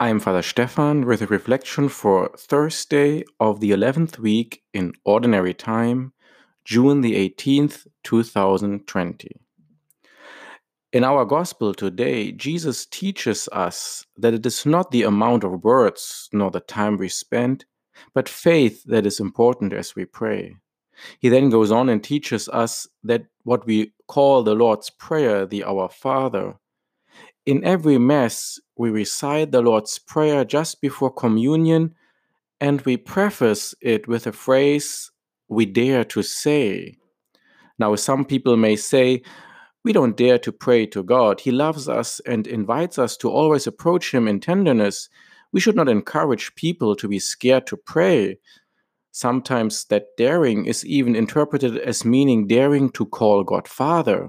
I'm Father Stefan with a reflection for Thursday of the 11th week in Ordinary Time, June the 18th, 2020. In our Gospel today, Jesus teaches us that it is not the amount of words nor the time we spend, but faith that is important as we pray. He then goes on and teaches us that what we call the Lord's Prayer, the Our Father, in every Mass, we recite the Lord's Prayer just before communion and we preface it with a phrase we dare to say. Now, some people may say, we don't dare to pray to God. He loves us and invites us to always approach Him in tenderness. We should not encourage people to be scared to pray. Sometimes that daring is even interpreted as meaning daring to call God Father.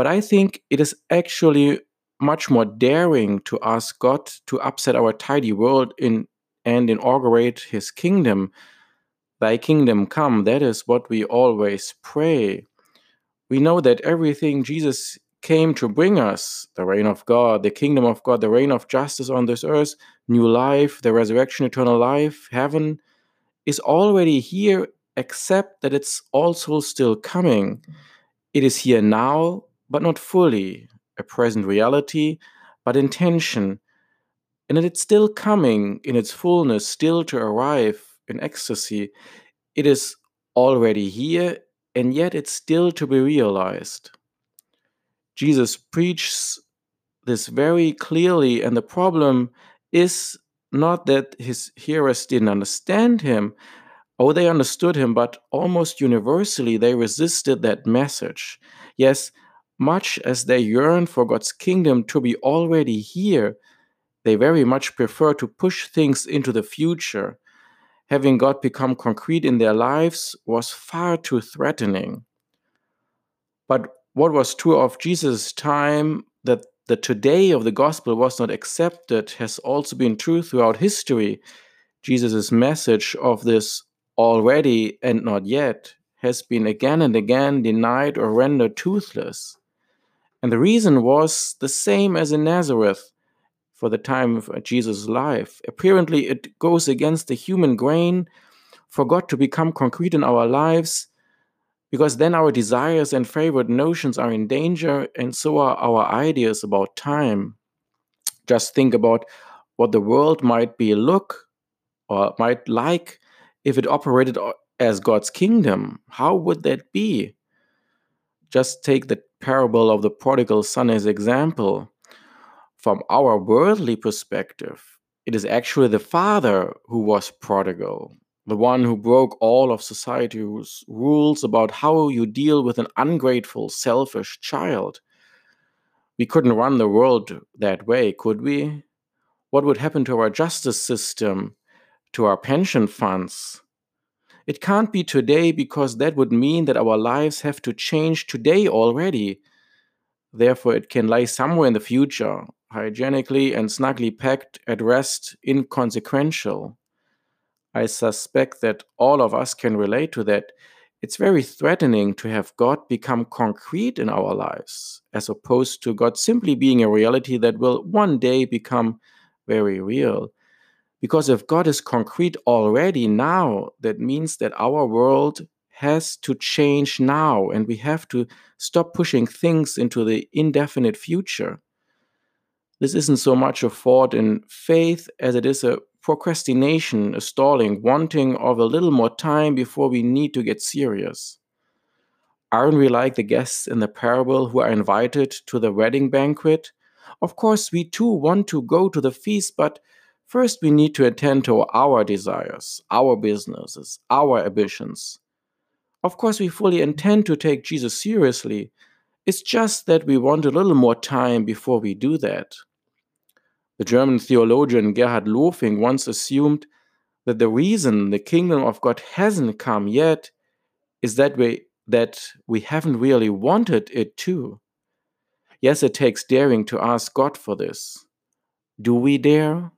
But I think it is actually much more daring to ask God to upset our tidy world in and inaugurate his kingdom. Thy kingdom come, that is what we always pray. We know that everything Jesus came to bring us the reign of God, the kingdom of God, the reign of justice on this earth, new life, the resurrection, eternal life, heaven is already here, except that it's also still coming. It is here now, but not fully a present reality, but intention, and that it's still coming in its fullness, still to arrive in ecstasy. It is already here, and yet it's still to be realized. Jesus preaches this very clearly, and the problem is not that his hearers didn't understand him. Oh, they understood him, but almost universally they resisted that message. Yes, much as they yearn for God's kingdom to be already here, they very much prefer to push things into the future. Having God become concrete in their lives was far too threatening. But what was true of Jesus' time, that the today of the gospel was not accepted, has also been true throughout history. Jesus' message of this already and not yet has been again and again denied or rendered toothless. And the reason was the same as in Nazareth for the time of uh, Jesus' life. Apparently, it goes against the human grain for God to become concrete in our lives, because then our desires and favorite notions are in danger, and so are our ideas about time. Just think about what the world might be look or might like if it operated uh, as God's kingdom. How would that be? Just take the parable of the prodigal son as example. From our worldly perspective, it is actually the father who was prodigal, the one who broke all of society's rules about how you deal with an ungrateful, selfish child. We couldn't run the world that way, could we? What would happen to our justice system, to our pension funds, it can't be today because that would mean that our lives have to change today already. Therefore, it can lie somewhere in the future, hygienically and snugly packed at rest, inconsequential. I suspect that all of us can relate to that. It's very threatening to have God become concrete in our lives, as opposed to God simply being a reality that will one day become very real. Because if God is concrete already now, that means that our world has to change now and we have to stop pushing things into the indefinite future. This isn't so much a fault in faith as it is a procrastination, a stalling, wanting of a little more time before we need to get serious. Aren't we like the guests in the parable who are invited to the wedding banquet? Of course, we too want to go to the feast, but First, we need to attend to our desires, our businesses, our ambitions. Of course, we fully intend to take Jesus seriously. It's just that we want a little more time before we do that. The German theologian Gerhard Lohfink once assumed that the reason the kingdom of God hasn't come yet is that we that we haven't really wanted it to. Yes, it takes daring to ask God for this. Do we dare?